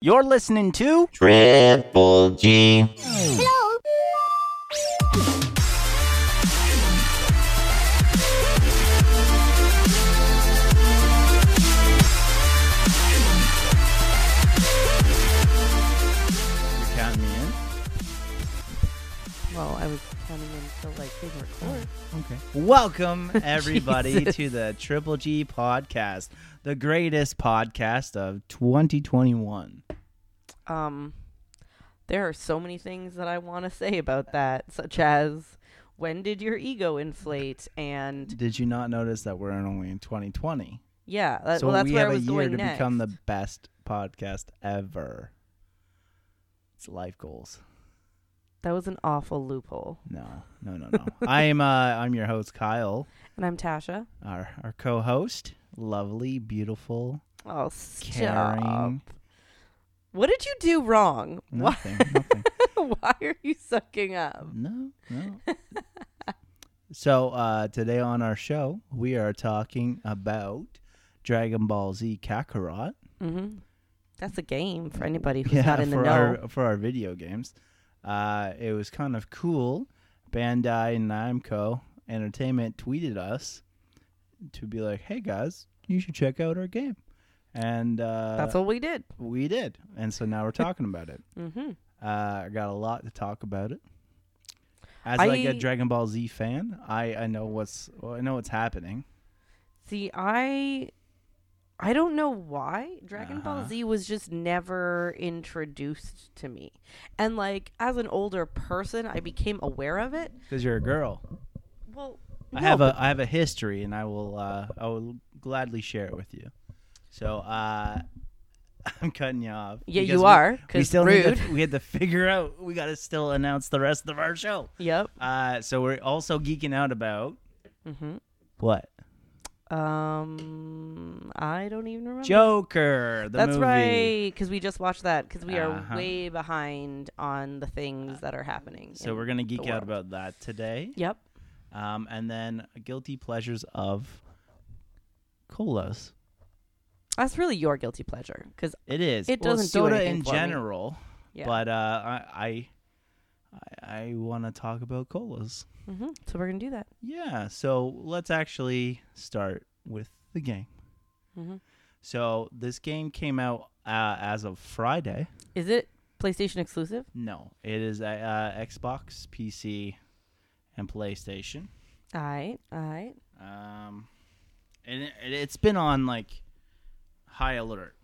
You're listening to Triple G. Hello. You're counting me in. Well, I was counting in until like hit oh, record. Okay. Welcome everybody Jesus. to the Triple G podcast, the greatest podcast of 2021. Um, there are so many things that I want to say about that, such as when did your ego inflate? And Did you not notice that we're only in 2020? yeah, that, so well, that's we have I a year to next. become the best podcast ever. It's life goals. That was an awful loophole. No, no, no, no. I'm uh, I'm your host Kyle, And I'm Tasha. our our co-host, lovely, beautiful, Oh, stop. caring. What did you do wrong? Why, Nothing, nothing. why are you sucking up? No, no. so uh, today on our show, we are talking about Dragon Ball Z Kakarot. Mm-hmm. That's a game for anybody who's yeah, not in the know. our for our video games. Uh, it was kind of cool. Bandai Namco Entertainment tweeted us to be like, "Hey guys, you should check out our game," and uh, That's what we did. we did. And so now we're talking about it. Mm-hmm. Uh, I got a lot to talk about it. As like a I- Dragon Ball Z fan, I, I know what's well, I know what's happening. See, I I don't know why Dragon Ball Uh-huh. Z was just never introduced to me. And like as an older person, I became aware of it. Because you're a girl. Well, I no, have a I have a history, and I will uh, I will gladly share it with you. So uh, I'm cutting you off. Yeah, you are. We Cause still rude. to, we had to figure out. We got to still announce the rest of our show. Yep. Uh, so we're also geeking out about Mm-hmm. what Um, I don't even remember. Joker. The That's movie. right, because we just watched that. Because we Uh-huh. are way behind on the things that are happening. So we're gonna geek out about that today. Yep. Um, and then guilty pleasures of colas. That's really your guilty pleasure. Because It is. It Well, doesn't do soda anything in for me. general, yeah. but uh, I I, I want to talk about colas. hmm So we're gonna do that. Yeah. So let's actually start with the game. hmm So this game came out uh, as of Friday. Is it PlayStation exclusive? No, it is uh, uh, Xbox, PC, and PlayStation. All right. All right. Um, and it, it's been on like high alert.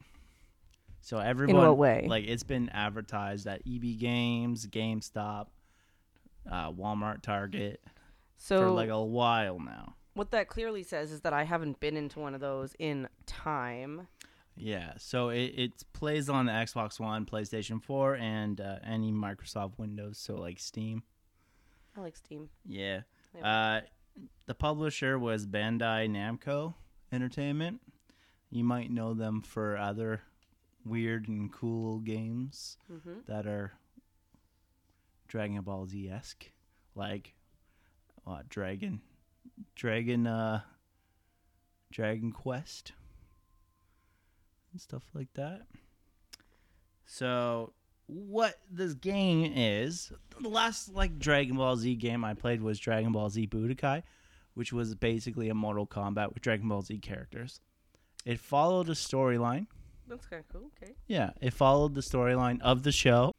So everyone, what way? Like it's been advertised at EB Games, GameStop, uh, Walmart, Target So for like a while now. what that clearly says is that I haven't been into one of those in time. Yeah, so it, it plays on the Xbox One, PlayStation 4, and uh, any Microsoft Windows, so like Steam. I like Steam. Yeah. Yep. Uh, the publisher was Bandai Namco Entertainment. You might know them for other weird and cool games Mm-hmm. that are Dragon Ball Z esque, like what Dragon, Dragon, uh, Dragon Quest, and stuff like that. So, what this game is, the last like Dragon Ball Z game I played was Dragon Ball Z Budokai, which was basically a Mortal Kombat with Dragon Ball Z characters. It followed a storyline. That's kind of cool. Okay. Yeah, it followed the storyline of the show,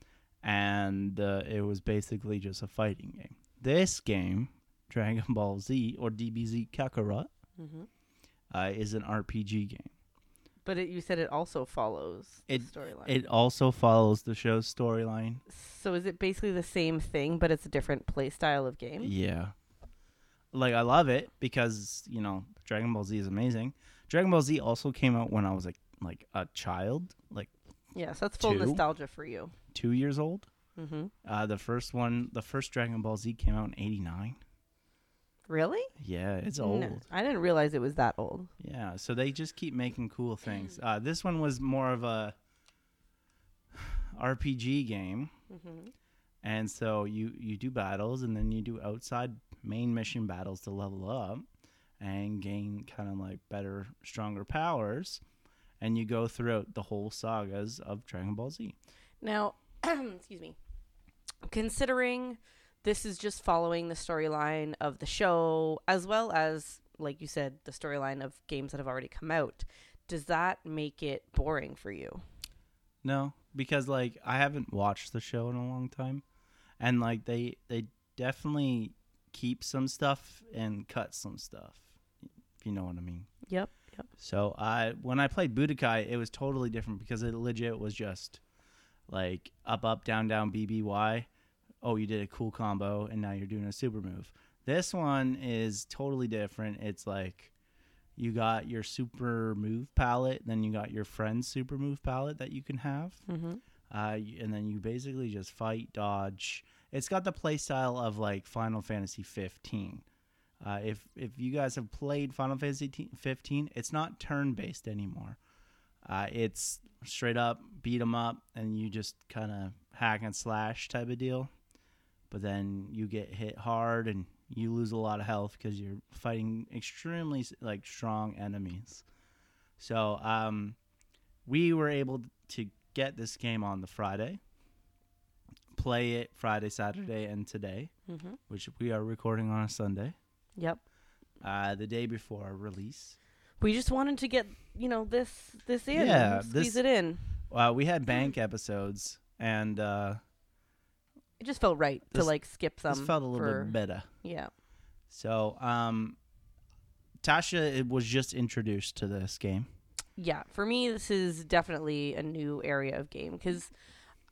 and uh, it was basically just a fighting game. This game, Dragon Ball Z or DBZ Kakarot, Mm-hmm. uh, is an RPG game. But it, you said it also follows the It- storyline. It also follows the show's storyline. so is it basically the same thing, but it's a different play style of game? Yeah. Like I love it because, you know, Dragon Ball Z is amazing. Dragon Ball Z also came out when I was like like a child, like Yes, that's full Two? nostalgia for you. 2 years old. Mm-hmm. Uh the first one, the first Dragon Ball Z came out in 89. Really? Yeah, it's old. No, I didn't realize it was that old. Yeah, so they just keep making cool things. Uh, this one was more of a RPG game, Mm-hmm. and so you you do battles, and then you do outside main mission battles to level up and gain kind of like better, stronger powers, and you go throughout the whole sagas of Dragon Ball Z. Now, excuse me. Considering this is just following the storyline of the show, as well as, like you said, the storyline of games that have already come out, does that make it boring for you? No, because like I haven't watched the show in a long time, and like they they definitely keep some stuff and cut some stuff. You know what I mean. Yep. Yep. So I when I played Budokai, it was totally different because it legit was just like up up down down BBY. Oh, you did a cool combo and now you're doing a super move. This one is totally different. It's like you got your super move palette, then you got your friend's super move palette that you can have. Mm-hmm. Uh, and then you basically just fight, dodge. It's got the play style of like Final Fantasy 15. Uh, if if you guys have played Final Fantasy 15, it's not turn based anymore. Uh, it's straight up beat 'em up, and you just kind of hack and slash type of deal. But then you get hit hard, and you lose a lot of health because you're fighting extremely like strong enemies. So um, we were able to get this game on the Friday, play it Friday, Saturday, and today, Mm-hmm. which we are recording on a Sunday, Yep. uh, the day before our release. We just wanted to get you know this this in, Yeah, squeeze this- it in. Uh, we had bank episodes, and uh, It just felt right to like skip some. this felt a little for, bit better. Yeah. So, um, Tasha it was just introduced to this game. Yeah, for me, this is definitely a new area of game because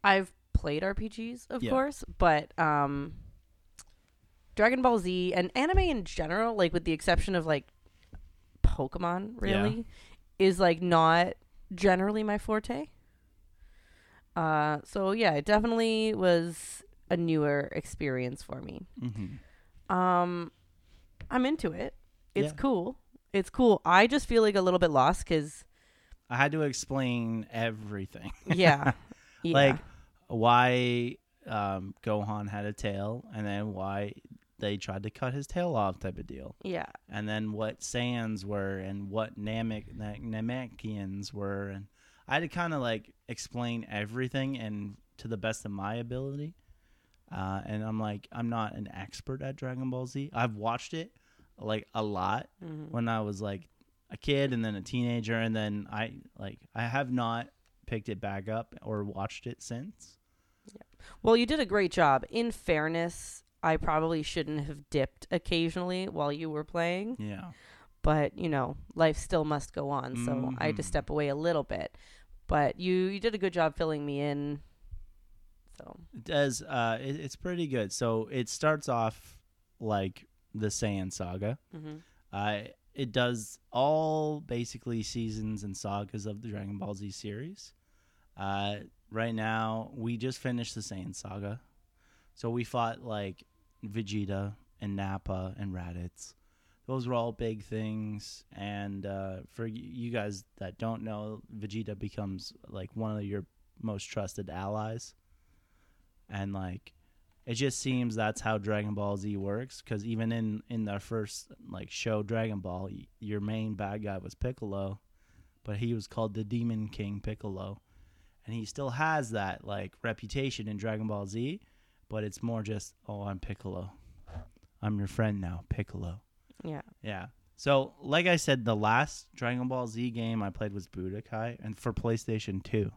I've played RPGs, of Yeah. course, but um, Dragon Ball Z and anime in general, like with the exception of like Pokemon, really, is like not generally my forte. Uh, so yeah, it definitely was a newer experience for me. Mm-hmm. Um, I'm into it. It's Yeah. cool. It's cool. I just feel like a little bit lost because I had to explain everything. yeah, yeah. like why um, Gohan had a tail, and then why they tried to cut his tail off, type of deal, yeah, and then what Saiyans were, and what Namek Na- Namekians were, and I had to kind of like explain everything, and to the best of my ability. Uh, and I'm like, I'm not an expert at Dragon Ball Z. I've watched it like a lot Mhm. when I was like a kid and then a teenager and then I like I have not picked it back up or watched it since. Yeah. Well, you did a great job. In fairness, I probably shouldn't have dipped occasionally while you were playing, Yeah. but you know, life still must go on. So I had to Mhm. step away a little bit. But you you did a good job filling me in. So It does uh it, it's pretty good. So it starts off like the Saiyan saga. hmm Uh it does all basically seasons and sagas of the Dragon Ball Z series. Uh right now we just finished the Saiyan saga. So we fought like Vegeta and Nappa and Raditz. Those were all big things and uh for you guys that don't know, Vegeta becomes like one of your most trusted allies. And like it just seems that's how Dragon Ball Z works because even in in their first like show Dragon Ball, your main bad guy was Piccolo, but he was called the Demon King Piccolo, and he still has that like reputation in Dragon Ball Z, but it's more just oh I'm Piccolo, I'm your friend now Piccolo. yeah, Yeah. So like I said, the last Dragon Ball Z game I played was Budokai, and for PlayStation Two.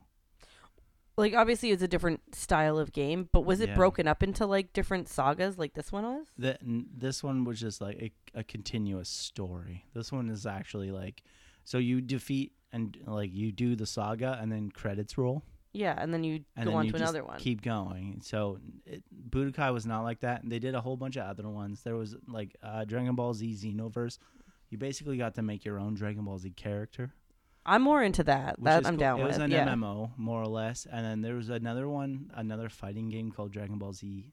like obviously it's a different style of game, but was it Yeah. broken up into like different sagas like this one was? N- this one was just like a, a continuous story. This one is actually like, so you defeat and like you do the saga and then credits roll Yeah, and then you and go then on you to another one. Keep going. So it, Budokai was not like that. And they did a whole bunch of other ones. There was like uh, Dragon Ball Z Xenoverse. You basically got to make your own Dragon Ball Z character. I'm more into that. which That I'm cool. down It with. was an yeah. MMO more or less, and then there was another one, another fighting game called Dragon Ball Z,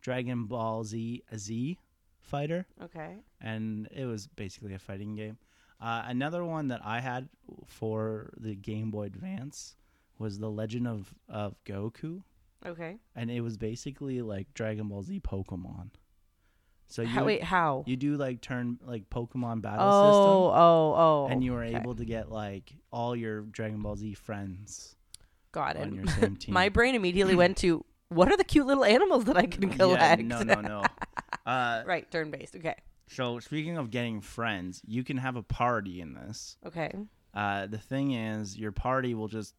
Dragon Ball Z Z Fighter, Okay. and it was basically a fighting game. Uh, another one that I had for the Game Boy Advance was the Legend of of Goku, Okay. and it was basically like Dragon Ball Z Pokemon. So you How, wait, how? you do like turn like Pokemon battle oh, system, oh, oh. Oh. And you were okay. able to get like all your Dragon Ball Z friends Got it. on your same team. My brain immediately went to what are the cute little animals that I can yeah, collect? no, no, no. Uh, right, turn based. Okay. so speaking of getting friends, you can have a party in this. Okay. Uh, the thing is, your party will just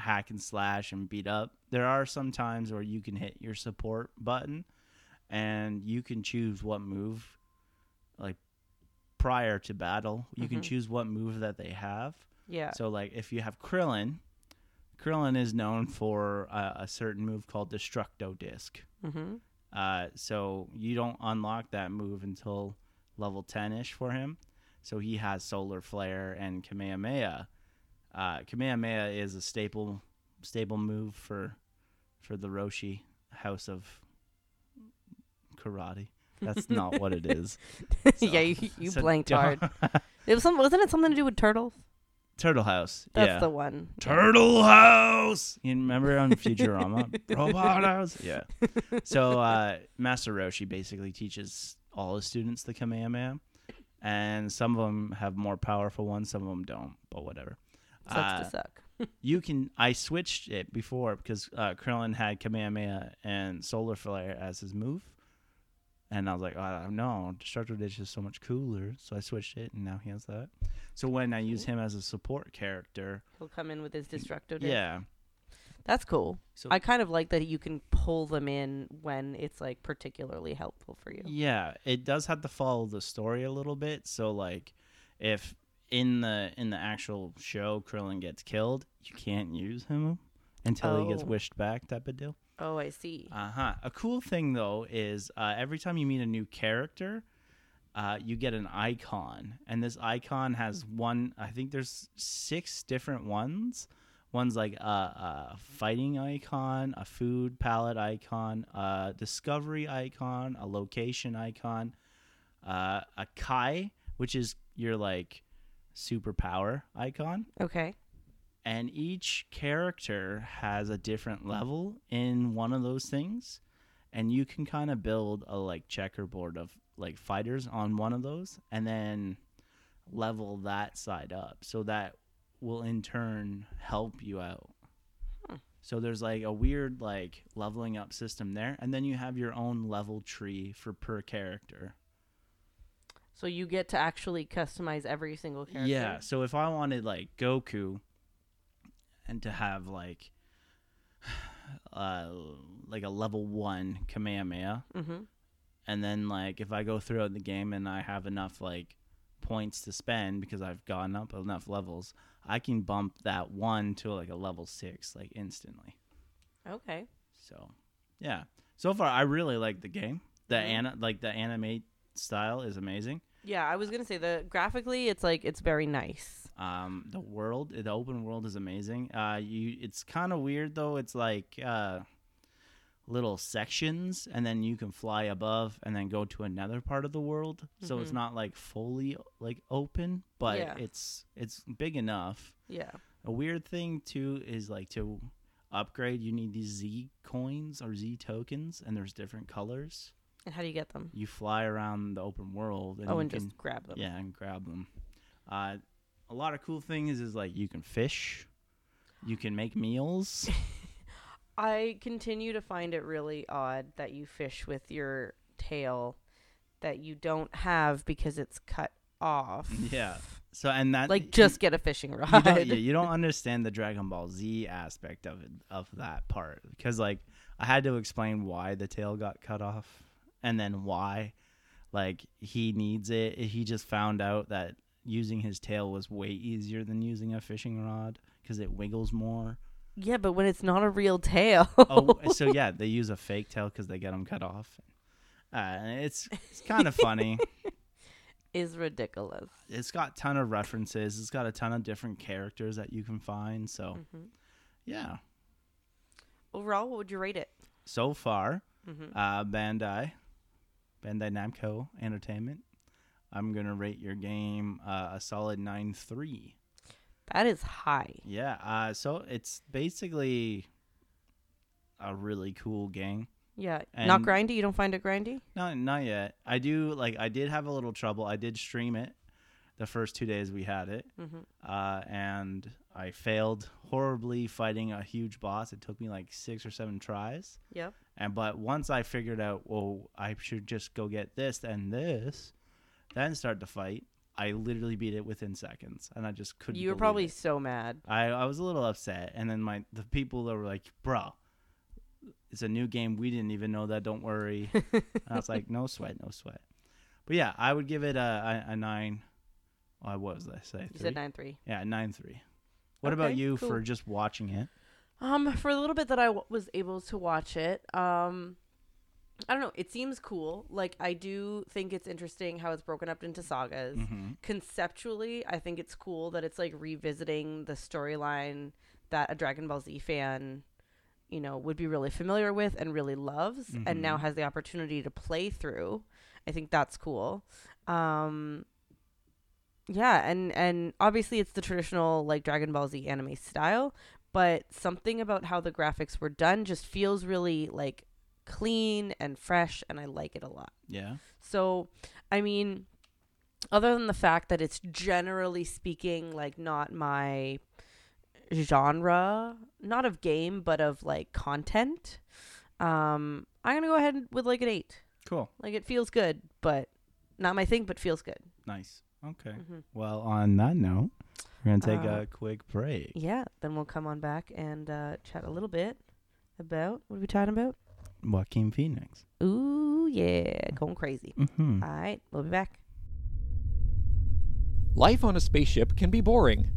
hack and slash and beat up. There are some times where you can hit your support button, and you can choose what move, like prior to battle, you can Mhm. choose what move that they have. Yeah. So, like, if you have Krillin, Krillin is known for a, a certain move called Destructo Disc. mm-hmm. Uh, so you don't unlock that move until level 10 ish for him. So he has Solar Flare and Kamehameha. Uh, Kamehameha is a staple staple move for for the Roshi House of Karate. That's not what it is. yeah, you, you So blanked hard. It was some. Wasn't it something to do with turtles? Turtle House. That's yeah. the one. Turtle House. You remember on Futurama? Robot House. Yeah. So uh, Master Roshi basically teaches all his students the Kamehameha, and some of them have more powerful ones, some of them don't. But whatever. Sucks Uh, to suck. you can. I switched it before because uh, Krillin had Kamehameha and Solar Flare as his move. And I was like, oh, no, Destructo Disc is so much cooler. So I switched it, and now he has that. So when I use him as a support character, He'll come in with his destructo. disc. yeah, That's cool. So- I kind of like that you can pull them in when it's like particularly helpful for you. Yeah, it does have to follow the story a little bit. So like if in the in the actual show Krillin gets killed, you can't use him until he gets Oh. wished back type of deal. Oh, I see. Uh-huh. A cool thing though is uh, every time you meet a new character, uh, you get an icon, and this icon has one. I think there's six different ones. One's like a, a fighting icon, a food palette icon, a discovery icon, a location icon, uh, a kai, which is your like superpower icon. Okay. and each character has a different level in one of those things. And you can kind of build a like checkerboard of like fighters on one of those and then level that side up. So that will in turn help you out. Hmm. so there's like a weird like leveling up system there. And then you have your own level tree for per character So you get to actually customize every single character. Yeah. So if I wanted like Goku and to have like uh like a level one Kamehameha, Mm-hmm. and then like if I go throughout the game and I have enough like points to spend because I've gotten up enough levels, I can bump that one to like a level six like instantly. Okay. So yeah. So far I really like the game. The Mhm. ana- like the anime style is amazing. Yeah, I was gonna say the graphically, it's like it's very nice. Um, the world, the open world is amazing. Uh, you, it's kind of weird though. It's like uh, little sections, and then you can fly above, and then go to another part of the world. So it's Mhm. not like fully like open, but Yeah. it's it's big enough. Yeah. A weird thing too is like to upgrade, you need these Z coins or Z tokens, and there's different colors. And how do you get them? You fly around the open world, and oh, and can just grab them. yeah, and grab them. Uh, a lot of cool things is like you can fish, you can make meals. I continue to find it really odd that you fish with your tail that you don't have because it's cut off. yeah. So and that Like just get a fishing rod. you don't, yeah, you don't understand the Dragon Ball Z aspect of it of that part because like I had to explain why the tail got cut off and then why like he needs it. He just found out that using his tail was way easier than using a fishing rod because it wiggles more. yeah, but when it's not a real tail. oh, so yeah, they use a fake tail because they get them cut off. Uh, it's it's kind of funny. is ridiculous. It's got ton of references. It's got a ton of different characters that you can find. So hmm yeah, Overall, what would you rate it? so far, hmm uh, Bandai, Bandai Namco Entertainment. I'm gonna rate your game uh, a solid nine three. That is high. Yeah. Uh, so it's basically a really cool game. Yeah. Not grindy. You don't find it grindy? Not not yet. I do like I did have a little trouble. I did stream it the first two days we had it, Mhm. uh, and I failed horribly fighting a huge boss. It took me like six or seven tries. Yep. And but once I figured out, well, I should just go get this and this, then start the fight. I literally beat it within seconds, and I just couldn't. You were probably it. so mad. I I was a little upset, and then my the people that were like, "Bro, it's a new game. We didn't even know that. Don't worry." I was like, "No sweat, no sweat." But yeah, I would give it a a, a nine. What was I say? You Three? said nine three. Yeah, nine three. What about you cool. for just watching it? Um, for a little bit that I w- was able to watch it, um, I don't know. It seems cool. Like I do think it's interesting how it's broken up into sagas. Mhm. Conceptually, I think it's cool that it's like revisiting the storyline that a Dragon Ball Z fan, you know, would be really familiar with and really loves, and now Mhm. has the opportunity to play through. I think that's cool. Um, yeah, and and obviously it's the traditional like Dragon Ball Z anime style, but something about how the graphics were done just feels really like clean and fresh and I like it a lot. Yeah. So, I mean, other than the fact that it's generally speaking like not my genre, not of game, but of like content, um, I'm going to go ahead with like an 8. Cool. Like it feels good, but not my thing, but feels good. Nice. Okay. hmm Well, on that note, we're gonna take Uh, a quick break. Yeah, then we'll come on back and uh, chat a little bit about what are we talking about? Joaquin Phoenix. Ooh, yeah, going crazy. Mm-hmm. All right, we'll be back. Life on a spaceship can be boring.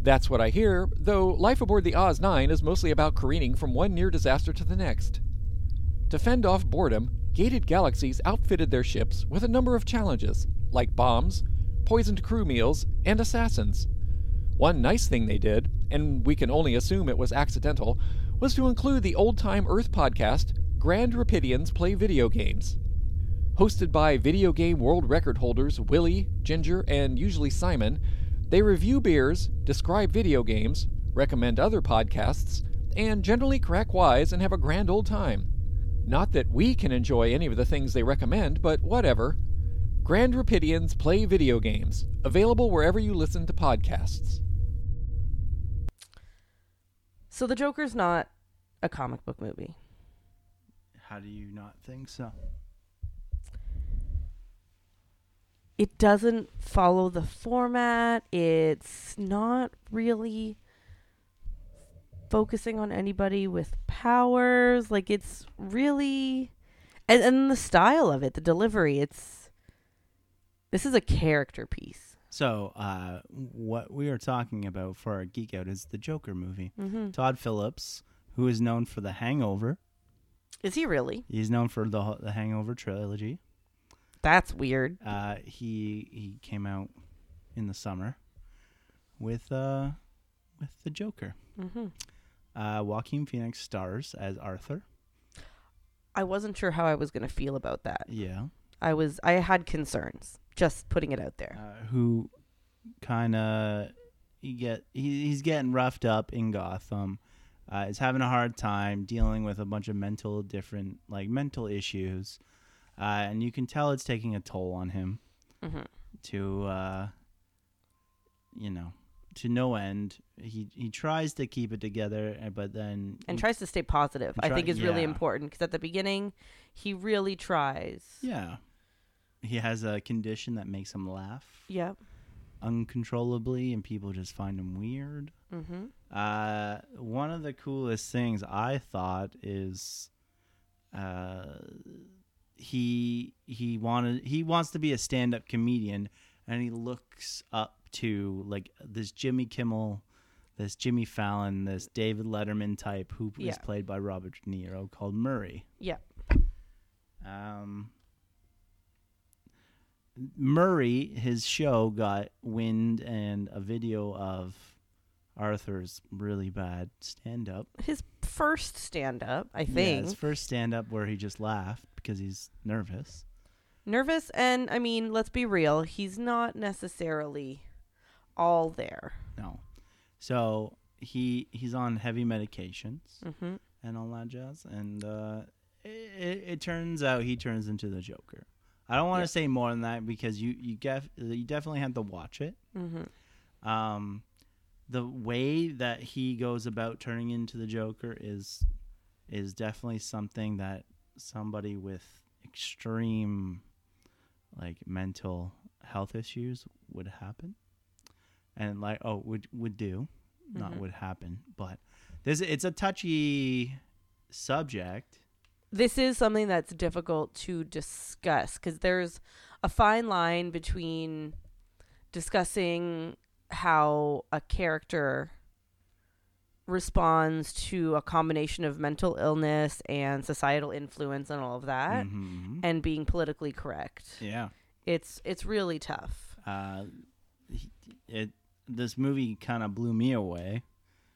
That's what I hear, though life aboard the Oz 9 is mostly about careening from one near disaster to the next. To fend off boredom, Gated Galaxies outfitted their ships with a number of challenges, like bombs, poisoned crew meals, and assassins. One nice thing they did, and we can only assume it was accidental, was to include the old time Earth podcast, Grand Rapidians Play Video Games. Hosted by video game world record holders Willie, Ginger, and usually Simon, they review beers, describe video games, recommend other podcasts, and generally crack wise and have a grand old time. Not that we can enjoy any of the things they recommend, but whatever. Grand Rapidians play video games, available wherever you listen to podcasts. So the Joker's not a comic book movie. How do you not think so? It doesn't follow the format. It's not really focusing on anybody with powers. Like it's really and, and the style of it, the delivery, it's this is a character piece. So, uh, what we are talking about for our geek out is the Joker movie. Mm-hmm. Todd Phillips, who is known for The Hangover, Is he really? he's known for the the Hangover trilogy. That's weird. Uh, he he came out in the summer with uh with the Joker. Mm-hmm. Uh, Joaquin Phoenix stars as Arthur. I wasn't sure how I was going to feel about that. Yeah. I was I had concerns. Just putting it out there. uh, who kind of he get he, he's getting roughed up in Gotham. Uh, is having a hard time dealing with a bunch of mental different like mental issues, uh, and you can tell it's taking a toll on him Mm-hmm. to uh, you know to no end. He he tries to keep it together, uh, but then and he- tries to stay positive. And I think is really important because at the beginning, he really tries. yeah. He has a condition that makes him laugh Yep. uncontrollably, and people just find him weird. Mm-hmm. Uh, one of the coolest things I thought is, uh, he he wanted he wants to be a stand up comedian, and he looks up to like this Jimmy Kimmel, this Jimmy Fallon, this David Letterman type who is Yeah. played by Robert De Niro called Murray. Yep. Um, Murray, his show got wind and a video of Arthur's really bad stand up. His first stand up, I think. Yeah, his first stand up where he just laughed because he's nervous. Nervous, and I mean, let's be real, he's not necessarily all there. No. So he he's on heavy medications Mm-hmm. and all that jazz. And uh, it, it turns out he turns into the Joker. I don't want to Yeah. say more than that because you you get you definitely have to watch it. Mm-hmm. Um, the way that he goes about turning into the Joker is is definitely something that somebody with extreme like mental health issues would happen and like oh would would do not Mhm. would happen but this it's a touchy subject this is something that's difficult to discuss because there's a fine line between discussing how a character responds to a combination of mental illness and societal influence and all of that Mhm. and being politically correct. Yeah. It's it's really tough. Uh it this movie kind of blew me away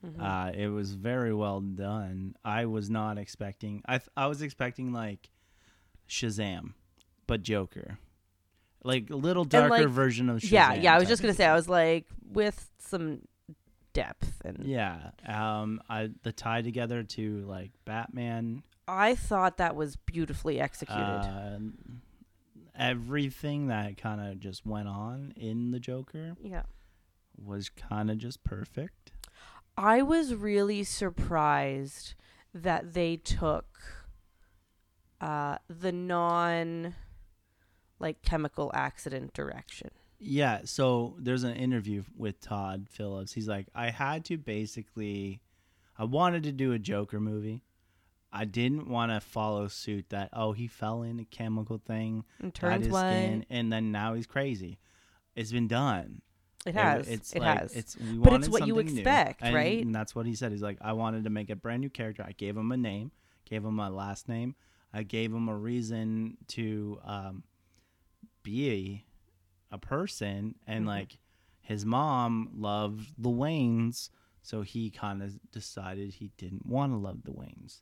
Mhm. Uh, it was very well done. I was not expecting. I th- I was expecting like Shazam, but Joker, like a little darker like- version of Shazam. yeah yeah i was just gonna say i was like with some depth and Yeah. Um. I the tie together to like Batman. i thought that was beautifully executed Uh, everything that kind of just went on in the Joker yeah was kind of just perfect. I was really surprised that they took uh, the non like chemical accident direction. Yeah, so there's an interview with Todd Phillips. He's like, I had to basically, I wanted to do a Joker movie. I didn't want to follow suit that, oh, he fell in a chemical thing, And turns his white. skin, and then now he's crazy. It's been done. It has. It's it like, has. It's, we But it's what you new, expect, and- right? And that's what he said. He's like, I wanted to make a brand new character. I gave him a name, gave him a last name. I gave him a reason to um, be a, a person. And Mhm. like his mom loved the Waynes. So he kind of decided he didn't want to love the Waynes.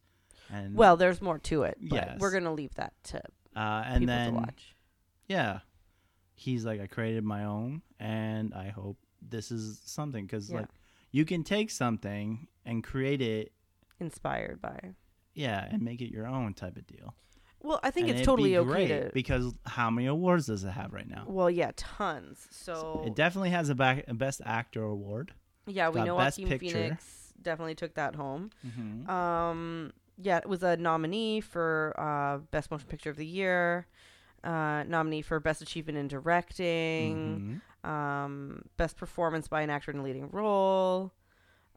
And well, there's more to it, but Yes. we're gonna leave that to uh, and people then to watch. yeah, he's like, I created my own, and I hope this is something because Yeah. like you can take something and create it, Inspired by. yeah, and make it your own type of deal. Well, I think And it's totally be okay great to. because how many awards does it have right now? well, yeah, tons. So It definitely has a, back, a best actor award. yeah, we know Best Joaquin Picture. Phoenix definitely took that home. Mm-hmm. Um, yeah, it was a nominee for uh, Best Motion Picture of the Year, uh, nominee for Best Achievement in Directing, Mm-hmm. um, Best Performance by an Actor in a Leading Role,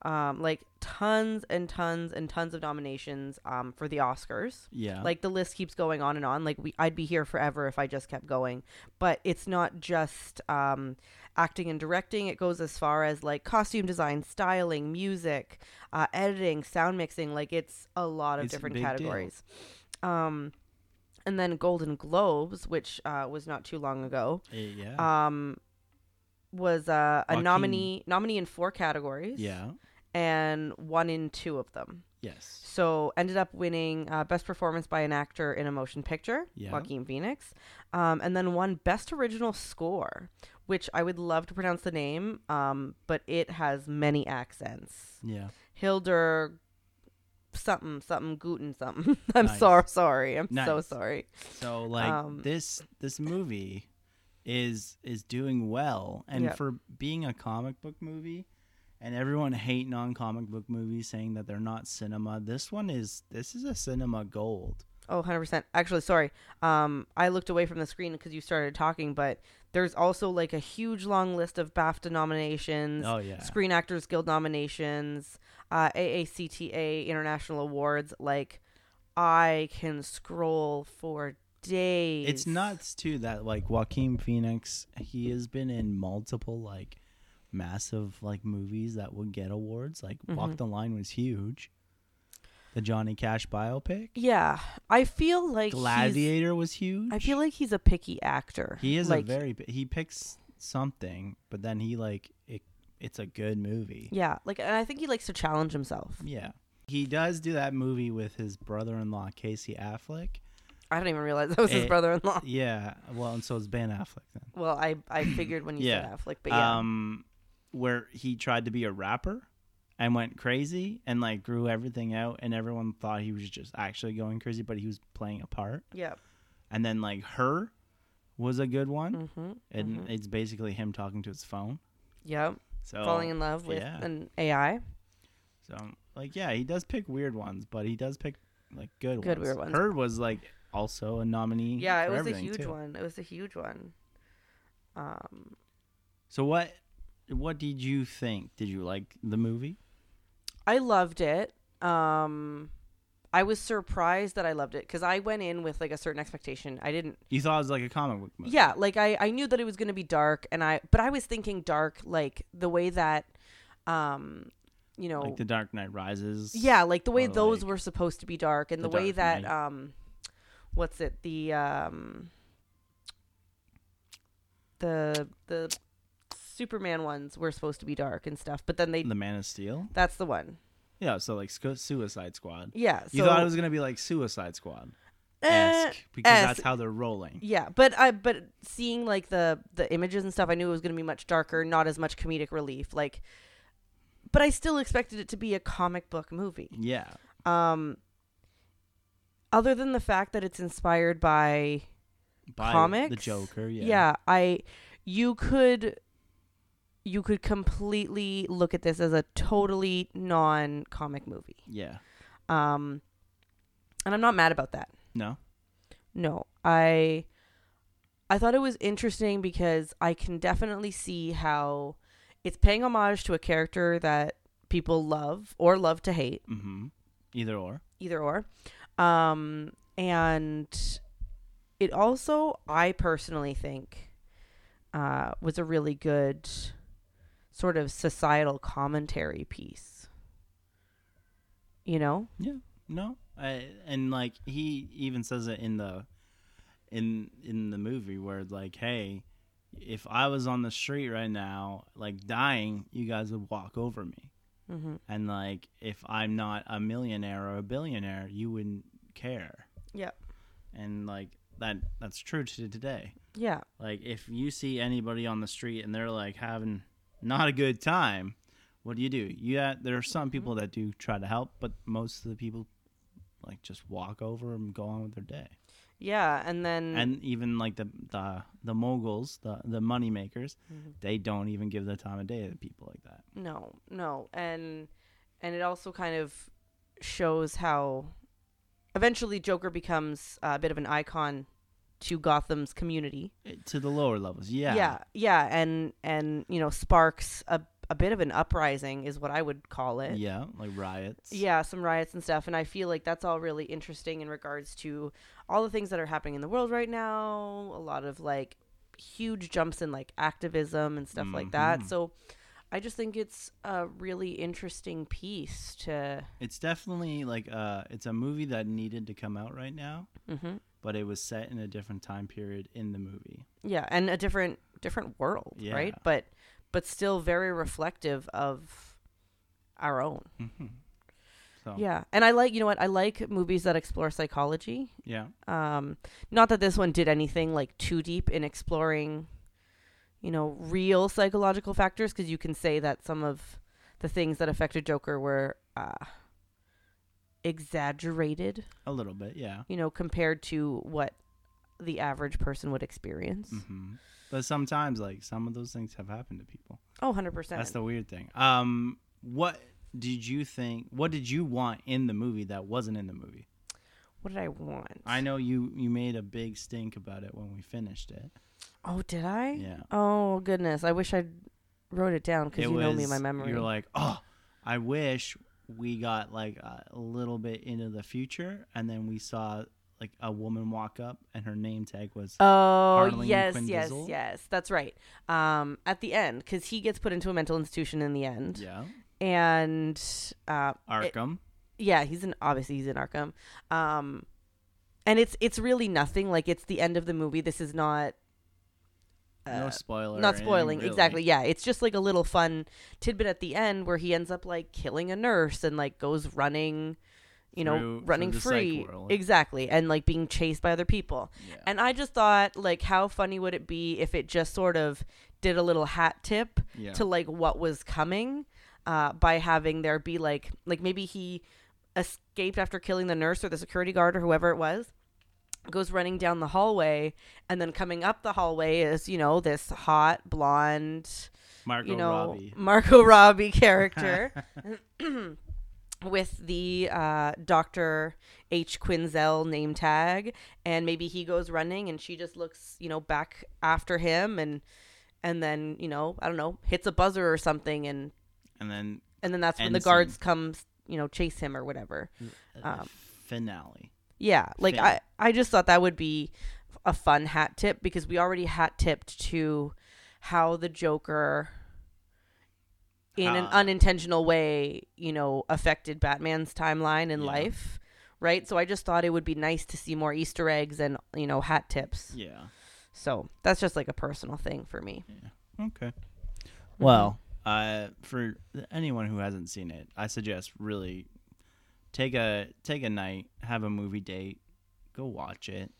um, like tons and tons and tons of nominations um, for the Oscars. Yeah, Like the list keeps going on and on. Like we, I'd be here forever if I just kept going. But it's not just um, acting and directing. It goes as far as like costume design, styling, music, uh, editing, sound mixing. Like it's a lot of It's different big deal. categories. Um, and then Golden Globes, which uh, was not too long ago, Eh, yeah, um, was uh, a Joaquin- nominee nominee in four categories. yeah, and one in two of them. yes, So ended up winning uh, best performance by an actor in a motion picture, Yeah. Joaquin Phoenix, um, and then won best original score, which I would love to pronounce the name, um, but it has many accents. yeah. Hildur something something Guten something. I'm Nice. so sorry. I'm so sorry. So like Um, this this movie is is doing well and Yeah. for being a comic book movie and everyone hating on comic book movies saying that they're not cinema this one is this is a cinema gold Oh, 100%. Actually, sorry. Um, I looked away from the screen because you started talking, but there's also like a huge long list of BAFTA nominations, oh yeah Screen Actors Guild nominations, uh, AACTA International Awards. Like, I can scroll for days. it's nuts too that like Joaquin Phoenix he has been in multiple like massive like movies that would get awards like Walk Mhm. the Line was huge the Johnny Cash biopic Yeah, I feel like Gladiator was huge I feel like he's a picky actor. He is like, a very he picks something, but then he like it. It's a good movie. yeah, like, and I think he likes to challenge himself. Yeah. He does do that movie with his brother-in-law Casey Affleck. I didn't even realize that was his Eh, brother-in-law. Yeah. Well, and so is Ben Affleck then. Well, I I figured when you Yeah. said Affleck, but yeah, Um, where he tried to be a rapper, and went crazy and like grew everything out and everyone thought he was just actually going crazy but he was playing a part Yeah. and then like her was a good one Mm-hmm. and it's basically him talking to his phone Yep. so Falling in love with yeah. an AI. so like yeah he does pick weird ones but he does pick like good, Good ones weird ones. her was like also a nominee Yeah, it was a huge too. one. It was a huge one. Um, so what what did you think did you like the movie I loved it. Um, I was surprised that I loved it because I went in with like a certain expectation. I didn't. you thought it was like a comic book movie Yeah, like I I knew that it was going to be dark, and I but I was thinking dark like the way that, um, you know, like the dark knight rises yeah, like the way those like, were supposed to be dark, and The the, way that Knight. um, what's it the um, the the Superman ones were supposed to be dark and stuff, but then they the man of steel that's the one. Yeah, so like Suicide Squad. Yeah, You so thought it was gonna be like Suicide Squad eh, esque because esque. that's how they're rolling. Yeah, but I but seeing like the the images and stuff, I knew it was going to be much darker, not as much comedic relief. Like, but I still expected it to be a comic book movie. Yeah, Um, other than the fact that it's inspired by by comics, the Joker. Yeah, yeah, I you could you could completely look at this as a totally non comic movie. yeah. Um, and I'm not mad about that. No, No, I I thought it was interesting because I can definitely see how it's paying homage to a character that people love or love to hate, mm-hmm. Either or. either or. Um and it also I personally think uh was a really good sort of societal commentary piece. You know? Yeah. No, I, and like he even says it in the in in the movie where like, hey, if I was on the street right now, like dying, you guys would walk over me. Mhm. And like, if I'm not a millionaire or a billionaire, you wouldn't care. Yep. And like that, that's true to today. Yeah. Like, if you see anybody on the street and they're like having not a good time, what do you do? Yeah, there are some people that do try to help, but most of the people like just walk over and go on with their day. Yeah, and then And even like the the the moguls, the the money makers, Mhm. they don't even give the time of day to people like that. No, no, and and it also kind of shows how eventually Joker becomes a bit of an icon to Gotham's community. Eh, to the lower levels, yeah, yeah, yeah, and and you know sparks a a bit of an uprising is what I would call it. yeah, like riots. Yeah, some riots and stuff, and I feel like that's all really interesting in regards to all the things that are happening in the world right now. A lot of like huge jumps in like activism and stuff like that. Mhm. So I just think it's a really interesting piece to. It's definitely like uh, it's a movie that needed to come out right now, hmm but it was set in a different time period in the movie. Yeah, and a different different world, Yeah. right? But but still very reflective of our own. hmm So Yeah, and I like you know what I like movies that explore psychology. yeah, Um, not that this one did anything like too deep in exploring, you know, real psychological factors, because you can say that some of the things that affected Joker were uh, exaggerated, a little bit, yeah. you know, compared to what the average person would experience. hmm But sometimes, like some of those things have happened to people. Oh, 100%. That's the weird thing. Um, what did you think? What did you want in the movie that wasn't in the movie? what did I want? I know you you made a big stink about it when we finished it. Oh, did I? Yeah, Oh, goodness. I wish I wrote it down because It you know me, my memory. You're like, oh, I wish we got like a little bit into the future, and then we saw like a woman walk up, and her name tag was Oh Harleen yes, yes, yes. That's right. Um, at the end, because he gets put into a mental institution in the end, yeah and uh, it- Arkham. yeah, he's in obviously he's in Arkham. Um, and it's it's really nothing. Like it's the end of the movie. This is not. No Uh, spoiler. not spoiling really. exactly yeah it's just like a little fun tidbit at the end where he ends up like killing a nurse and like goes running you know running through the psych free exactly and like being chased by other people Yeah. and i just thought like how funny would it be if it just sort of did a little hat tip yeah. to like what was coming uh, by having there be like like maybe he escaped after killing the nurse or the security guard or whoever it was goes running down the hallway and then coming up the hallway is you know this hot blonde Margot you know Robbie. Margot Robbie character with the uh, Doctor H Quinzel name tag, and maybe he goes running and she just looks you know back after him and and then you know I don't know hits a buzzer or something and and then and then that's when the guards come you know chase him or whatever. uh, Um, finale. Yeah, like Fin. I I just thought that would be a fun hat tip because we already hat tipped to how the Joker in an Ah. unintentional way, you know, affected Batman's timeline in Yeah. life, right? So I just thought it would be nice to see more Easter eggs and, you know, hat tips. Yeah. So that's just like a personal thing for me. Okay. Well, uh, for anyone who hasn't seen it, I suggest really take a take a night, have a movie date, go watch it.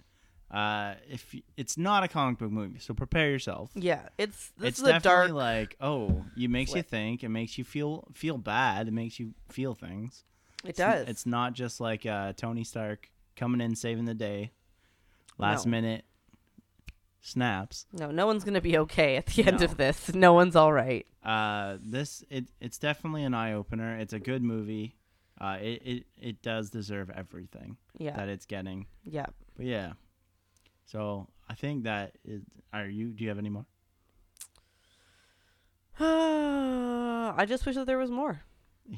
Uh, if y- it's not a comic book movie, so prepare yourself. Yeah, it's this it's is definitely dark. like oh, it makes you think, it makes you feel feel bad, it makes you feel things. it It's does. It's not just like uh, Tony Stark coming in saving the day, last No. minute snaps. no, no one's gonna be okay at the end No. of this. No one's all right. Uh, this it it's definitely an eye opener. It's a good movie. Uh, it, it it does deserve everything Yeah, that it's getting. yeah. But yeah, so I think that is. Are you? Do you have any more? I just wish that there was more.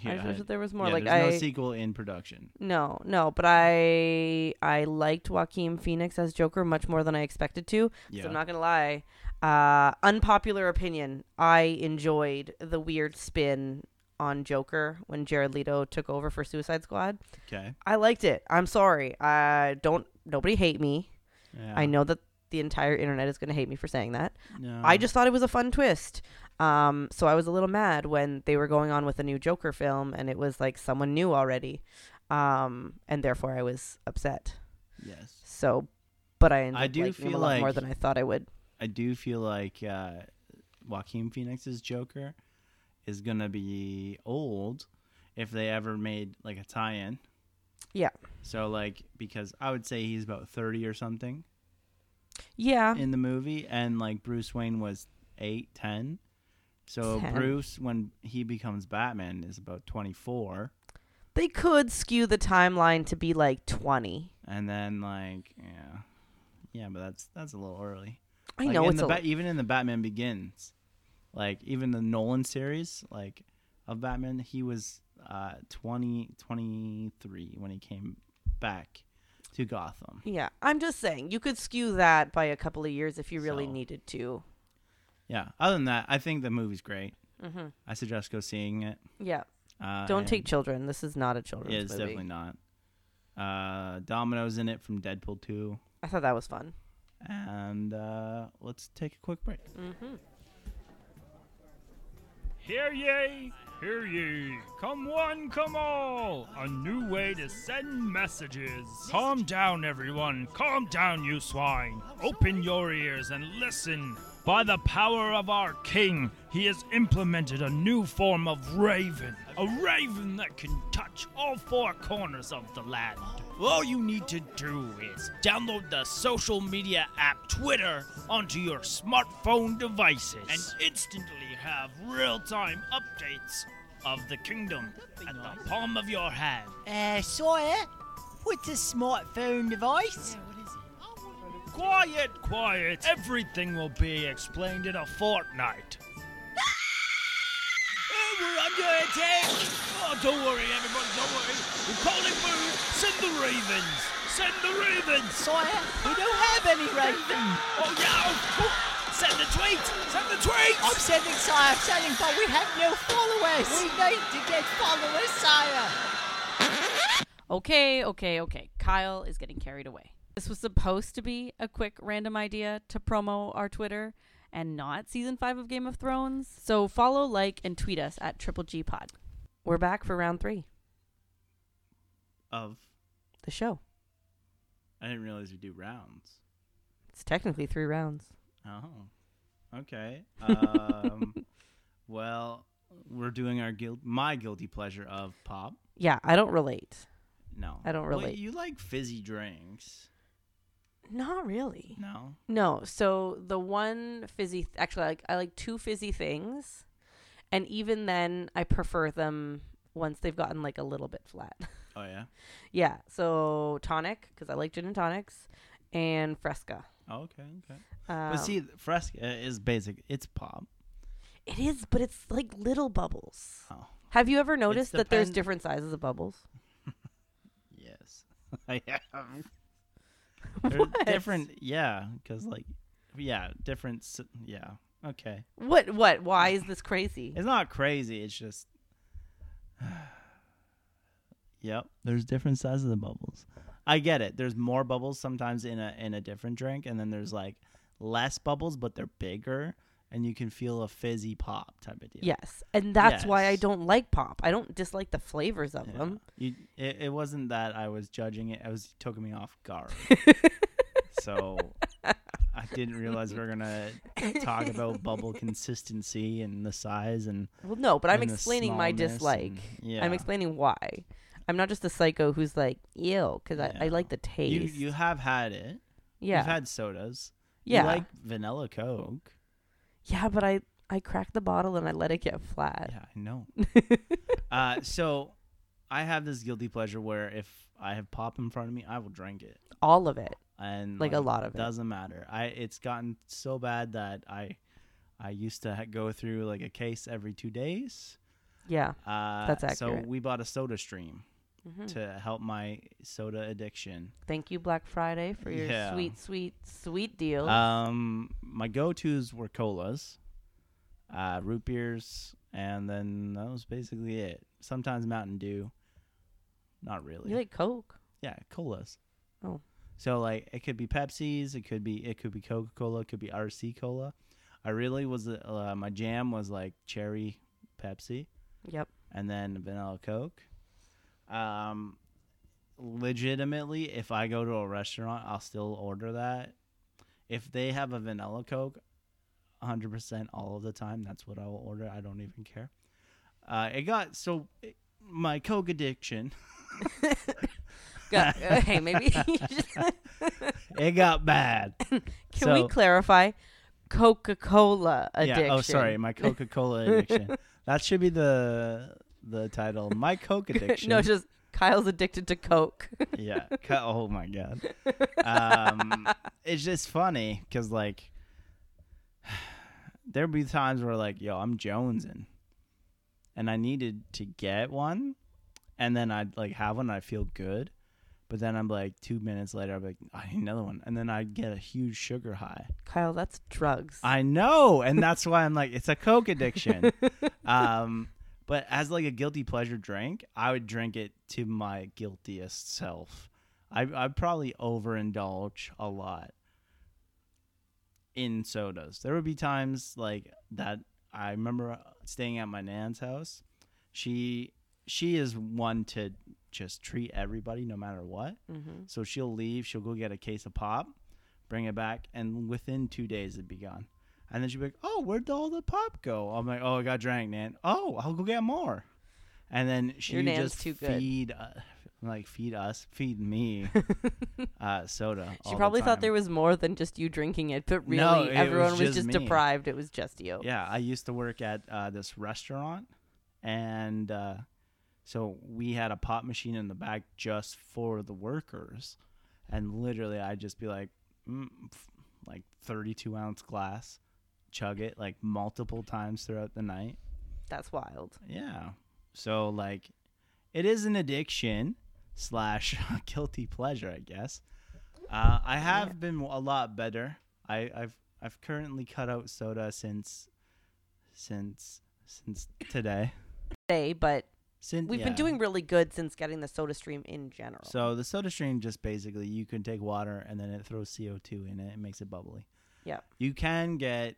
I just wish that there was more. yeah, like there's I no sequel in production. no, no, but I I liked Joaquin Phoenix as Joker much more than I expected to. Yeah, So I'm not gonna lie. Uh, unpopular opinion. I enjoyed the weird spin on Joker when Jared Leto took over for Suicide Squad. okay. I liked it. I'm sorry. I don't. Nobody hate me. Yeah. I know that the entire internet is gonna hate me for saying that. No. I just thought it was a fun twist. Um, so I was a little mad when they were going on with a new Joker film and it was like someone new already. Um, and therefore I was upset. yes. So, but I ended I do feel a lot more than I thought I would. I do feel like uh, Joaquin Phoenix's Joker is gonna be old if they ever made like a tie-in. Yeah. So like because I would say he's about thirty or something Yeah. in the movie, and like Bruce Wayne was eight, ten. So 10. Bruce, when he becomes Batman, is about twenty-four, They could skew the timeline to be like 20. and then like yeah, yeah, but that's that's a little early. I Like, know in it's the a Ba- even in the Batman Begins, like even the Nolan series, like of Batman, he was uh 20, 23 when he came back to Gotham. Yeah, I'm just saying you could skew that by a couple of years if you really So- needed to. Yeah. Other than that, I think the movie's great. Mm-hmm. I suggest go seeing it. Yeah, Uh, don't take children. This is not a children's Yeah, it's movie. definitely not. Uh, Domino's in it from Deadpool two, I thought that was fun. and uh, let's take a quick break. Mm-hmm. Hear ye, hear ye. Come one, come all. A new way to send messages. Calm down, everyone. Calm down, you swine. Open your ears and listen. By the power of our king, he has implemented a new form of raven. A raven that can touch all four corners of the land. All you need to do is download the social media app Twitter onto your smartphone devices and instantly have real time updates of the kingdom at the palm of your hand. Uh, Sawyer, what's a smartphone device? Quiet, quiet. Everything will be explained in a fortnight. Oh, we're under attack! Oh, don't worry, everybody, don't worry. We're calling food. Send the ravens. Send the ravens. Sire, we don't have any ravens! Oh, yeah. oh, Send the tweet. Send the tweet. I'm sending sire, sending, but we have no followers. We need to get followers, sire. Okay, okay, okay. Kyle is getting carried away. This was supposed to be a quick random idea to promo our Twitter and not season five of Game of Thrones. So follow, like, and tweet us at Triple G Pod. We're back for round three, Of the show. I didn't realize we do rounds. It's technically three rounds. Oh, okay. Um, well, we're doing our guilt, my guilty pleasure of pop. Yeah, I don't relate. No, I don't relate. you like fizzy drinks? Not really. No. No. So the one fizzy, actually, I like I like two fizzy things, and even then, I prefer them once they've gotten like a little bit flat. Oh yeah. yeah. So tonic because I like gin and tonics, and Fresca. Okay. Okay. Um, but see, Fresca is basic. It's pop. it is, but it's like little bubbles. Oh. Have you ever noticed that there's different sizes of bubbles? Yes. I have. They're What? different. Yeah, because like, yeah, different. Yeah. Okay. What? What? Why is this crazy? It's not crazy. It's just. yep. There's different sizes of bubbles. I get it. There's more bubbles sometimes in a in a different drink, and then there's like less bubbles, but they're bigger, and you can feel a fizzy pop type of deal. Yes, and that's why I don't like pop. I don't dislike the flavors of Yeah. them. You, it, it wasn't that I was judging it. It was took me off guard. so I didn't realize we were gonna talk about bubble consistency and the size and Well, no, but I'm explaining my dislike. and- yeah. I'm explaining why. I'm not just a psycho who's like, ew, because I, I like the taste. you you have had it. yeah. You've had sodas. yeah. You like vanilla Coke. yeah, but I, I crack the bottle and I let it get flat. Yeah, I know. uh, so I have this guilty pleasure where if I have pop in front of me, I will drink it. All of it. and Like a lot of it. doesn't matter. I it's gotten so bad that I I used to ha- go through like a case every two days. Yeah. Uh, That's So we bought a Soda Stream Mhm. to help my soda addiction. Thank you, Black Friday, for your Yeah. sweet, sweet, sweet deal. Um, my go-tos were colas, uh, root beers, and then that was basically it. Sometimes Mountain Dew. Not really. you like Coke? yeah, colas. Oh. So like it could be Pepsi's, it could be it could be Coca Cola, it could be RC Cola. I really was uh, my jam was like cherry Pepsi Yep. and then vanilla Coke. Um, legitimately, if I go to a restaurant, I'll still order that. If they have a vanilla Coke, 100% all of the time, that's what I will order. I don't even care. Uh, it got so my Coke addiction. Uh, hey, maybe. it got bad. Can So- we clarify? Coca Cola addiction. Yeah. Oh, sorry, my Coca Cola addiction. that should be the the title. My Coke addiction. no, just Kyle's addicted to Coke. yeah. Oh my god. Um, it's just funny because like there'd be times where like, yo, I'm jonesing, and I needed to get one, and then I'd like have one, and I feel good. But then I'm like two minutes later, I'm like, I need another one, and then I'd get a huge sugar high. Kyle, that's drugs. I know, and that's why I'm like, it's a Coke addiction. um, but as like a guilty pleasure drink, I would drink it to my guiltiest self. I I'd probably overindulge a lot in sodas. There would be times like that. I remember staying at my nan's house. She she is one to just treat everybody no matter what. mm-hmm. So she'll leave, she'll go get a case of pop, bring it back, and within two days it'd be gone. And then she'd be like, "Oh, where'd all the pop go?" I'm like, "Oh, I got drank, Nan. Oh, I'll go get more." And then she Your Nan's just too good. feed, uh, like feed us, feed me, uh, soda. She probably thought there was more than just you drinking it, but really No, it was everyone was just just, me. deprived. It was just you. Yeah, I used to work at uh, this restaurant, and uh, so we had a pop machine in the back just for the workers, and literally I'd just be like, mm, f- like thirty-two ounce glass, chug it like multiple times throughout the night. That's wild. Yeah, so like, it is an addiction slash guilty pleasure, I guess. Uh, I have Yeah. been a lot better. I, I've I've currently cut out soda since since since today. Day, but Since we've been doing really good since getting the Soda Stream in general. So the soda stream just basically you can take water and then it throws CO two in it and makes it bubbly. Yeah. You can get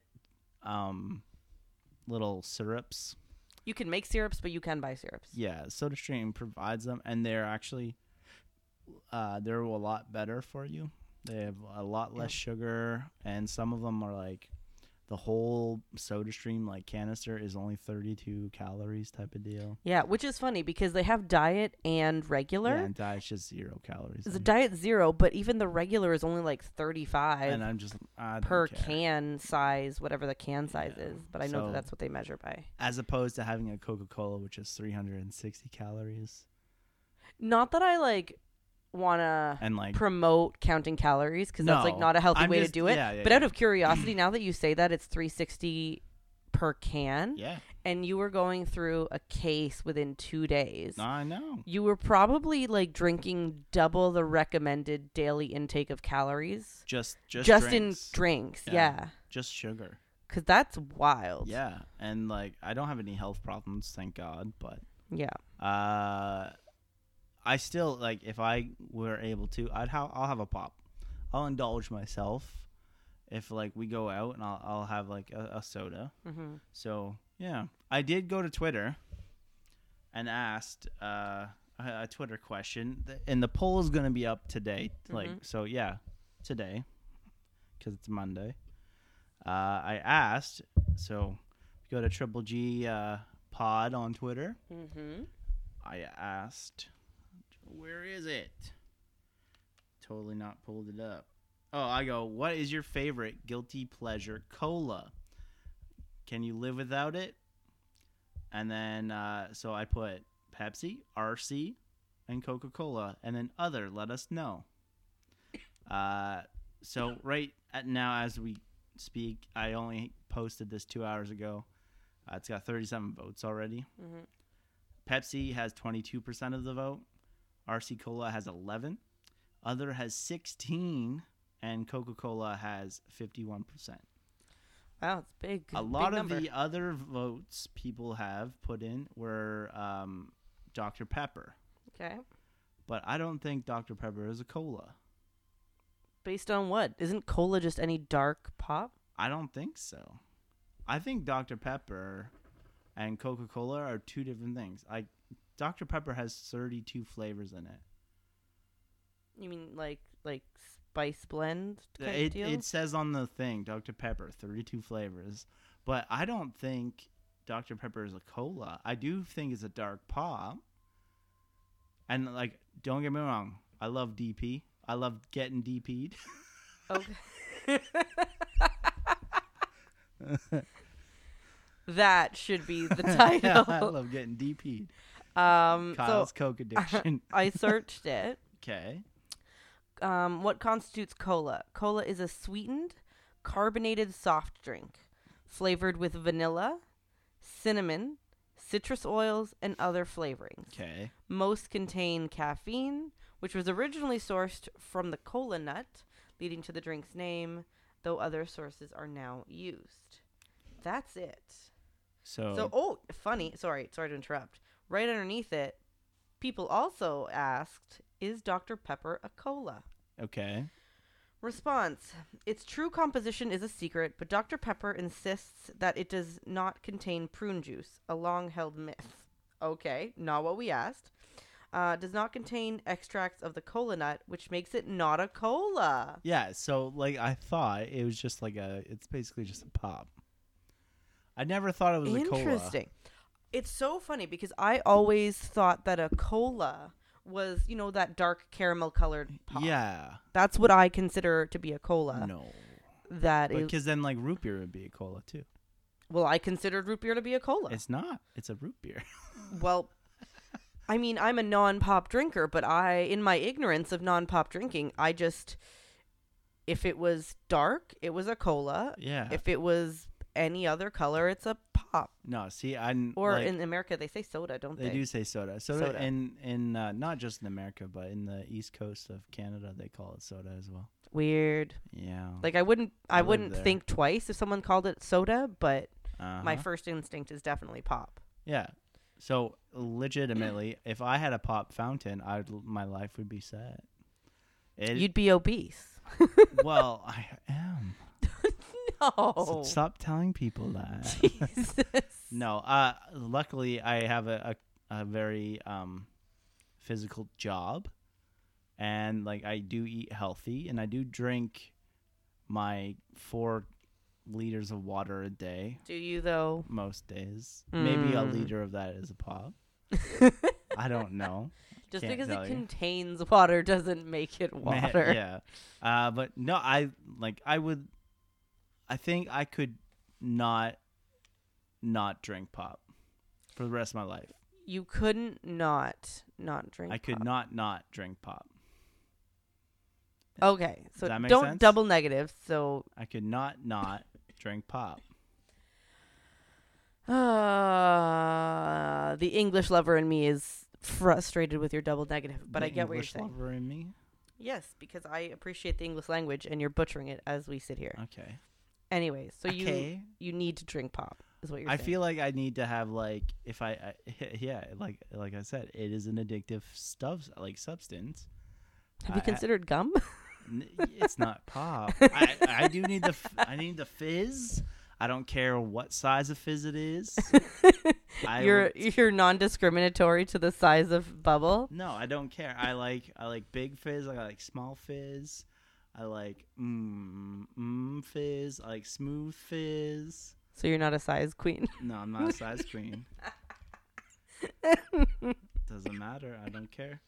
um little syrups. you can make syrups, but you can buy syrups. Yeah, Soda Stream provides them, and they're actually uh, they're a lot better for you. They have a lot less sugar, and some of them are like the whole soda stream like canister is only 32 calories type of deal. Yeah, which is funny because they have diet and regular. Yeah, and diet's just zero calories. A diet zero, but even the regular is only like 35 and I'm just I per care. can size, whatever the can size Yeah. is. But I know So- that that's what they measure by. as opposed to having a Coca-Cola which is 360 calories Not that I like want to and like promote counting calories because that's like not a healthy I'm way just- to do it. yeah, yeah, but out yeah. of curiosity, now that you say that it's 360 per can, yeah, and you were going through a case within two days. I know. You were probably like drinking double the recommended daily intake of calories Just just just drinks. in drinks. Yeah. Yeah. just sugar. Because that's wild. Yeah, and like I don't have any health problems, thank God. But Yeah. uh, I still like if I were able to, I'd ha- I'll have a pop. I'll indulge myself if like we go out and I'll I'll have like a, a soda. Mm-hmm. So yeah, I did go to Twitter and asked uh, a, a Twitter question, and the poll is gonna be up today. Like Mhm. so, yeah, today because it's Monday. Uh, I asked, so go to Triple G uh, Pod on Twitter. Mm-hmm. I asked, where is it? Totally not pulled it up. Oh, I go, what is your favorite guilty pleasure cola? Can you live without it? And then, uh, so I put Pepsi, RC, and Coca Cola, and then other, let us know. Uh, so right at now, as we speak, I only posted this two hours ago. Uh, it's got 37 votes already. Mm-hmm. Pepsi has 22% of the vote. RC Cola has 11. Other has 16 and Coca-Cola has 51%. Wow, it's big. A big lot of number. the other votes people have put in were um, Dr. Pepper, Okay. but I don't think Dr. Pepper is a cola. Based on what? Isn't cola just any dark pop? I don't think so. I think Dr. Pepper and Coca-Cola are two different things. Like Dr. Pepper has 32 flavors in it. You mean like like spice blend It, it says on the thing, Dr. Pepper, 32 flavors. But I don't think Dr. Pepper is a cola. I do think it's a dark pop. And, like, don't get me wrong. I love DP. I love getting DP'd. okay. that should be the title. I love getting DP'd. Um, Kyle's so Coke addiction. I searched it. okay. Um, what constitutes cola? Cola is a sweetened, carbonated soft drink flavored with vanilla, cinnamon, citrus oils, and other flavorings. Okay. Most contain caffeine, which was originally sourced from the cola nut, leading to the drink's name, though other sources are now used. That's it. So, So, oh, funny. Sorry, sorry to interrupt. Right underneath it, people also asked, "Is Dr Pepper a cola?" okay. Response: Its true composition is a secret, but Dr Pepper insists that it does not contain prune juice, a long-held myth. Okay, not what we asked. Uh, does not contain extracts of the cola nut, which makes it not a cola. Yeah, so, like, I thought it was just like a, it's basically just a pop. I never thought it was a cola. Interesting. It's so funny because I always thought that a cola was, you know, that dark caramel colored pop. Yeah. That's what I consider to be a cola. No. That is, Because then, like, root beer would be a cola, too. well, I considered root beer to be a cola. It's not. It's a root beer. well, I mean, I'm a non-pop drinker, but I, in my ignorance of non-pop drinking, I just, if it was dark, it was a cola. yeah. If it was any other color, it's a pop. no, see, I'm. Or like, in America, they say soda, don't They they? do say soda. Soda, Soda. in in uh, not just in America, but in the east coast of Canada, they call it soda as well. Weird. Yeah. Like I wouldn't, I, I wouldn't think twice if someone called it soda, but my Uh-huh. first instinct is definitely pop. Yeah. So legitimately, if I had a pop fountain, I'd my life would be set. It, You'd be obese. well, I am. No. So stop telling people that. Jesus. No, uh, luckily I have a, a, a very um, physical job, and like I do eat healthy, and I do drink my four liters of water a day Do you though? most days. Maybe a Mm. liter of that is a pop. I don't know. Just Can't because it you. contains water doesn't make it Man, water. yeah. Uh, but no, I like I would. I think I could not not drink pop for the rest of my life. You couldn't not not drink. I could pop. not not drink pop. Okay, so don't sense? double negative. So I could not not drink pop. uh, the English lover in me is frustrated with your double negative, but The I get what you're English saying. lover in me. Yes, because I appreciate the English language, and you're butchering it as we sit here. Okay. Anyways, so you okay. you need to drink pop, is what you're I saying. feel like I need to have like if I, I yeah like like I said it is an addictive stuff like substance. Have you I- I- considered gum? It's not pop. I, I do need the f- I need the fizz. I don't care what size of fizz it is. You're you're non-discriminatory to the size of bubble. no, I don't care. I like I like big fizz. I like small fizz. I like mmm mm fizz. I like smooth fizz. So you're not a size queen. No, I'm not a size queen. Doesn't matter. I don't care.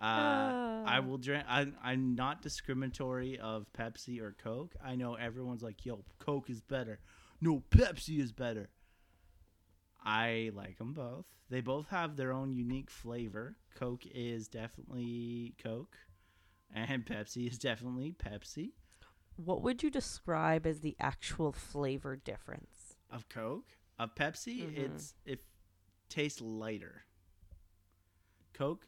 Uh, I will drink. I, I'm not discriminatory of Pepsi or Coke. I know everyone's like, "Yo, Coke is better." No, Pepsi is better. I like them both. They both have their own unique flavor. Coke is definitely Coke, and Pepsi is definitely Pepsi. What would you describe as the actual flavor difference? Of Coke, of Pepsi, Mhm. it's it tastes lighter. Coke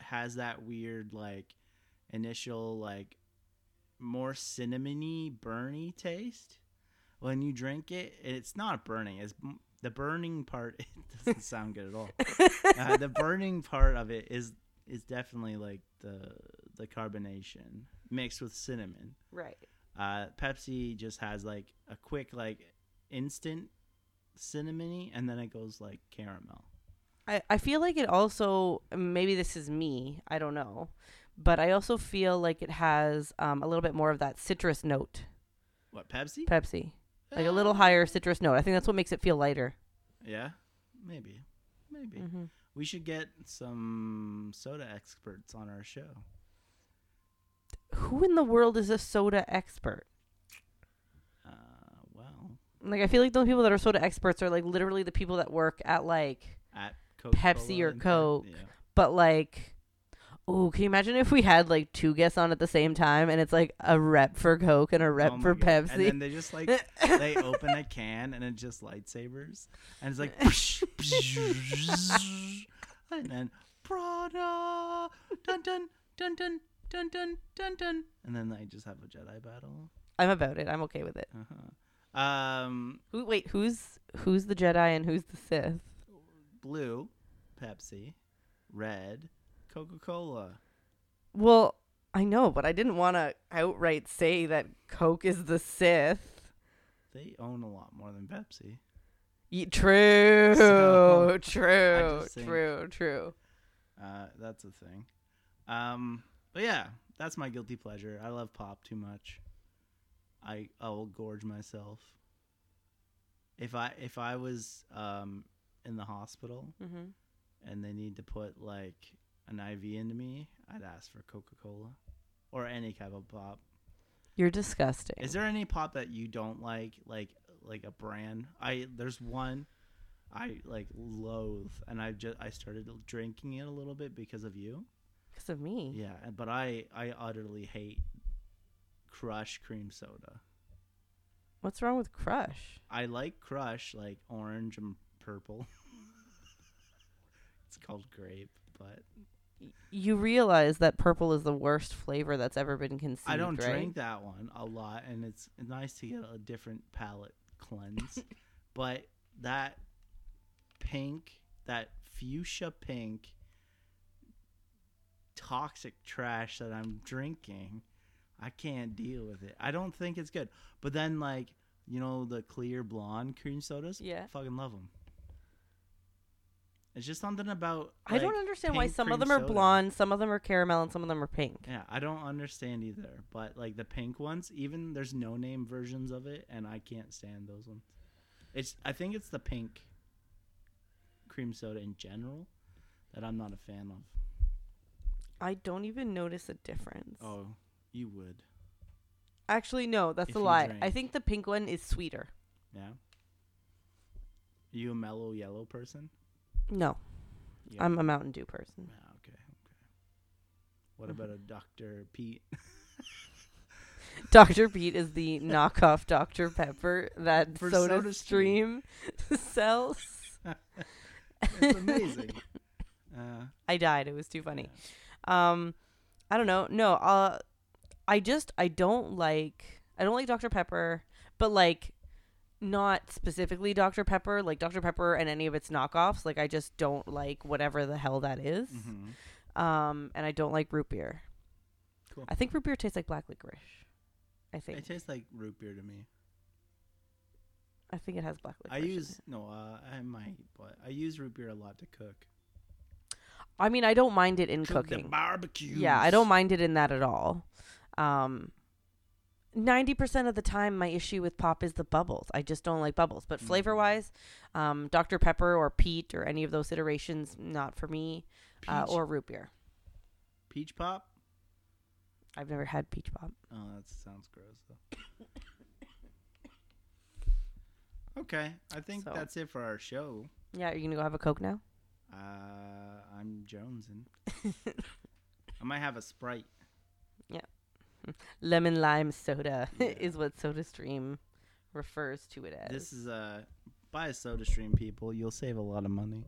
has that weird like initial like more cinnamony burny taste when you drink it it's not burning it's the burning part it doesn't sound good at all uh, the burning part of it is is definitely like the the carbonation mixed with cinnamon Right. uh, Pepsi just has like a quick like instant cinnamony and then it goes like caramel. I, I feel like it also maybe this is me i don't know but i also feel like it has um, a little bit more of that citrus note What Pepsi? pepsi like a little higher citrus note i think that's what makes it feel lighter Yeah, maybe, maybe mm-hmm. We should get some soda experts on our show. who in the world is a soda expert? Uh, well, like i feel like those people that are soda experts are like literally the people that work at like at Coca Pepsi or Coke. but like oh can you imagine if we had like two guests on at the same time and it's like a rep for coke and a rep for And pepsi? then they just like they open a can and it just lightsabers and it's like and then Prada dun dun dun dun dun dun dun dun and then they just have a Jedi battle. i'm about it i'm okay with it Uh-huh. Um, Who, wait who's who's the jedi and who's the sith blue, Pepsi, red, Coca Cola. Well, I know, but I didn't want to outright say that Coke is the Sith. They own a lot more than Pepsi. Ye- true, So, true, just think- true, true. Uh, that's a thing. Um, but yeah, that's my guilty pleasure. I love pop too much. I I will gorge myself. If I if I was um in the hospital Mm-hmm. and they need to put like an IV into me, I'd ask for Coca Cola or any type of pop. You're disgusting. Is there any pop that you don't like, like like a brand? I there's one I like loathe, and I just I started drinking it a little bit because of you. because of me? Yeah, but I I utterly hate Crush cream soda. What's wrong with Crush? I like Crush like orange and purple. it's called grape, but You realize that purple is the worst flavor that's ever been conceived. I don't right? drink that one a lot, and it's nice to get a different palate cleanse. but that pink, that fuchsia pink, toxic trash that I'm drinking, I can't deal with it. I don't think it's good. But then, like you know, the clear blonde cream sodas, Yeah. fucking love them. It's just something about. I don't understand why some of them are soda. blonde, some of them are caramel, and some of them are pink. Yeah, I don't understand either. But like the pink ones, even there's no name versions of it, and I can't stand those ones. It's I think it's the pink cream soda in general that I'm not a fan of. I don't even notice a difference. Oh, you would. Actually, no, that's If a lie. I think the pink one is sweeter. Yeah. You a Mello Yello person? No, Yeah. I'm a Mountain Dew person. Ah, okay, okay. What about a Dr. Pete? Dr. Pete is the knockoff Dr. Pepper that For Soda, Soda Stream sells. it's amazing. Uh, I died. It was too funny. Um, I don't know. No, uh, I just I don't like I don't like Dr Pepper, but like not specifically Dr Pepper, like Dr Pepper and any of its knockoffs. Like I just don't like whatever the hell that is. mhm. Um, and I don't like root beer. Cool. I think root beer tastes like black licorice. I think It tastes like root beer to me. I think it has black I licorice. in use no, uh, I might, but I use root beer a lot to cook. I mean, I don't mind it in Cook the cooking. barbecue. Yeah, I don't mind it in that at all. Um, ninety percent of the time, my issue with pop is the bubbles. I just don't like bubbles. But Mhm. flavor wise, um, Dr Pepper or Pete or any of those iterations, not for me. Uh, or root beer. peach pop. I've never had peach pop. Oh, that sounds gross though. okay, I think So- that's it for our show. Yeah, are you gonna go have a coke now? Uh, I'm jonesing. I might have a sprite. Lemon lime soda Yeah. is what Soda Stream refers to it as. This is uh, buy a Soda Stream, people. You'll save a lot of money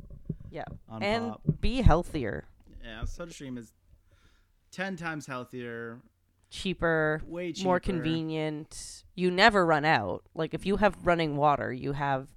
yeah, and pop. be healthier, Yeah, Soda Stream is ten times healthier, cheaper, way cheaper, more convenient. You never run out. Like if you have running water, you have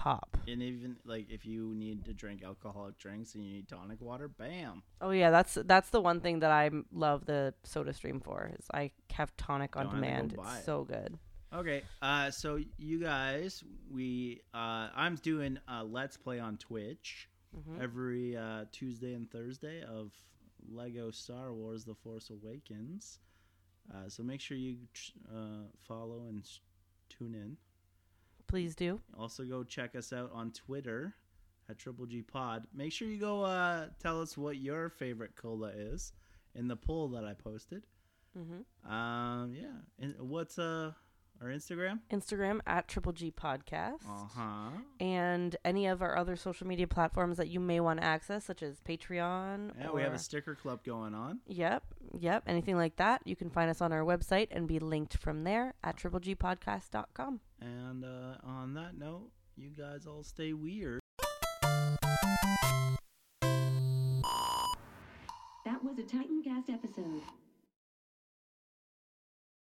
pop. And even like if you need to drink alcoholic drinks and you need tonic water, bam. Oh yeah, that's that's the one thing that I love the Soda Stream for is I have tonic on Don't have to demand. It's it. so good. Okay, uh, so you guys, we uh, I'm doing a let's play on Twitch Mhm. every uh, Tuesday and Thursday of Lego Star Wars: The Force Awakens. Uh, so make sure you uh, follow and tune in. Please do. Also, go check us out on Twitter at Triple G Pod. Make sure you go uh, tell us what your favorite cola is in the poll that I posted. hmm Um, yeah, and what's uh our Instagram? Instagram at Triple G Podcast. Uh huh. And any of our other social media platforms that you may want to access, such as Patreon. Yeah, we have a sticker club going on. Yep, yep. Anything like that, you can find us on our website and be linked from there at triple-g-podcast.com. And uh, on that note, you guys all stay weird. That was a Titancast episode.